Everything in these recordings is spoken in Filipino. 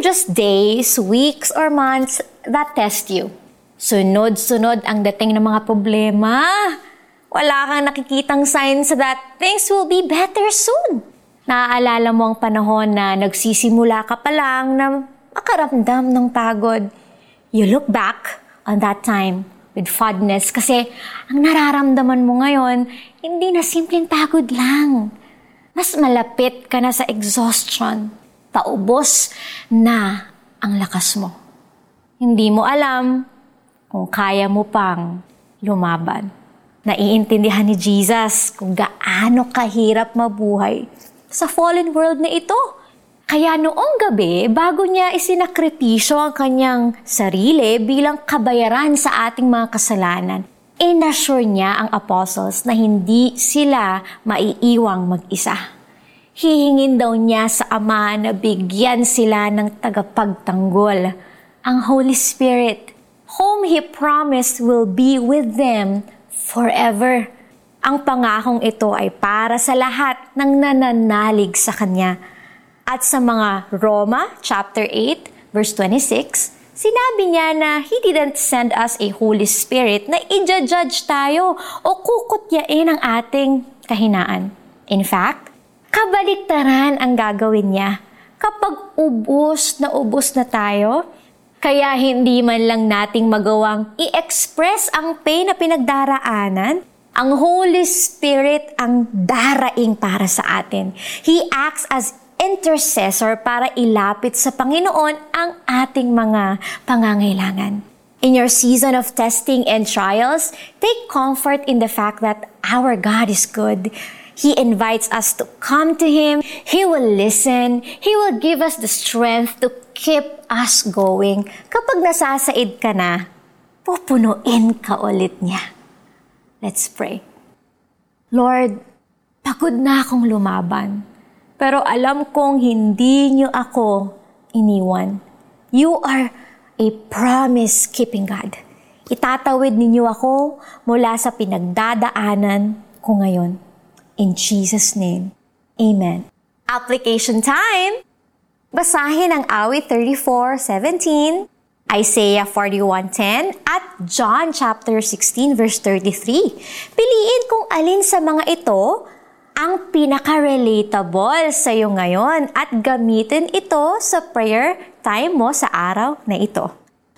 just days, weeks, or months that test you. Sunod-sunod ang dating ng mga problema. Wala kang nakikitang signs that things will be better soon. Naaalala mo ang panahon na nagsisimula ka pa lang na makaramdam ng pagod. You look back on that time with fondness kasi ang nararamdaman mo ngayon, hindi na simpleng pagod lang. Mas malapit ka na sa exhaustion. Paubos na ang lakas mo. Hindi mo alam kung kaya mo pang lumaban. Naiintindihan ni Jesus kung gaano kahirap mabuhay sa fallen world na ito. Kaya noong gabi, bago niya isinakripisyo ang kanyang sarili bilang kabayaran sa ating mga kasalanan, inassure niya ang apostles na hindi sila maiiwang mag-isa hihingin daw niya sa Ama na bigyan sila ng tagapagtanggol, ang Holy Spirit, whom He promised will be with them forever. Ang pangakong ito ay para sa lahat ng nananalig sa Kanya. At sa mga Roma chapter 8 verse 26, sinabi niya na He didn't send us a Holy Spirit na i-judge tayo o kukutyain ang ating kahinaan. In fact, kabaliktaran ang gagawin niya. Kapag ubos na ubos na tayo, kaya hindi man lang nating magawang i-express ang pain na pinagdaraanan, ang Holy Spirit ang daraing para sa atin. He acts as intercessor para ilapit sa Panginoon ang ating mga pangangailangan. In your season of testing and trials, take comfort in the fact that our God is good. He invites us to come to Him. He will listen. He will give us the strength to keep us going. Kapag nasasaid ka na, pupunuin ka ulit niya. Let's pray. Lord, pagod na akong lumaban. Pero alam kong hindi niyo ako iniwan. You are a promise-keeping God. Itatawid ninyo ako mula sa pinagdadaanan ko ngayon. In Jesus' name, Amen. Application time! Basahin ang awit 34:17, Isaiah 41:10 at John chapter 16 verse 33. Piliin kung alin sa mga ito ang pinaka-relatable sa iyo ngayon at gamitin ito sa prayer time mo sa araw na ito.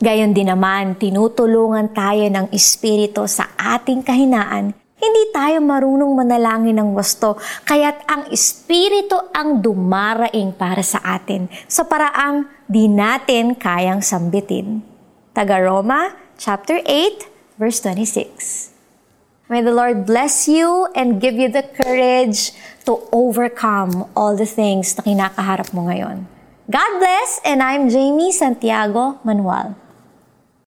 Gayon din naman, tinutulungan tayo ng Espiritu sa ating kahinaan hindi tayo marunong manalangin ng gusto, kaya't ang Espiritu ang dumaraing para sa atin sa paraang di natin kayang sambitin. Taga Roma, chapter 8, verse 26. May the Lord bless you and give you the courage to overcome all the things na kinakaharap mo ngayon. God bless, and I'm Jamie Santiago Manuel.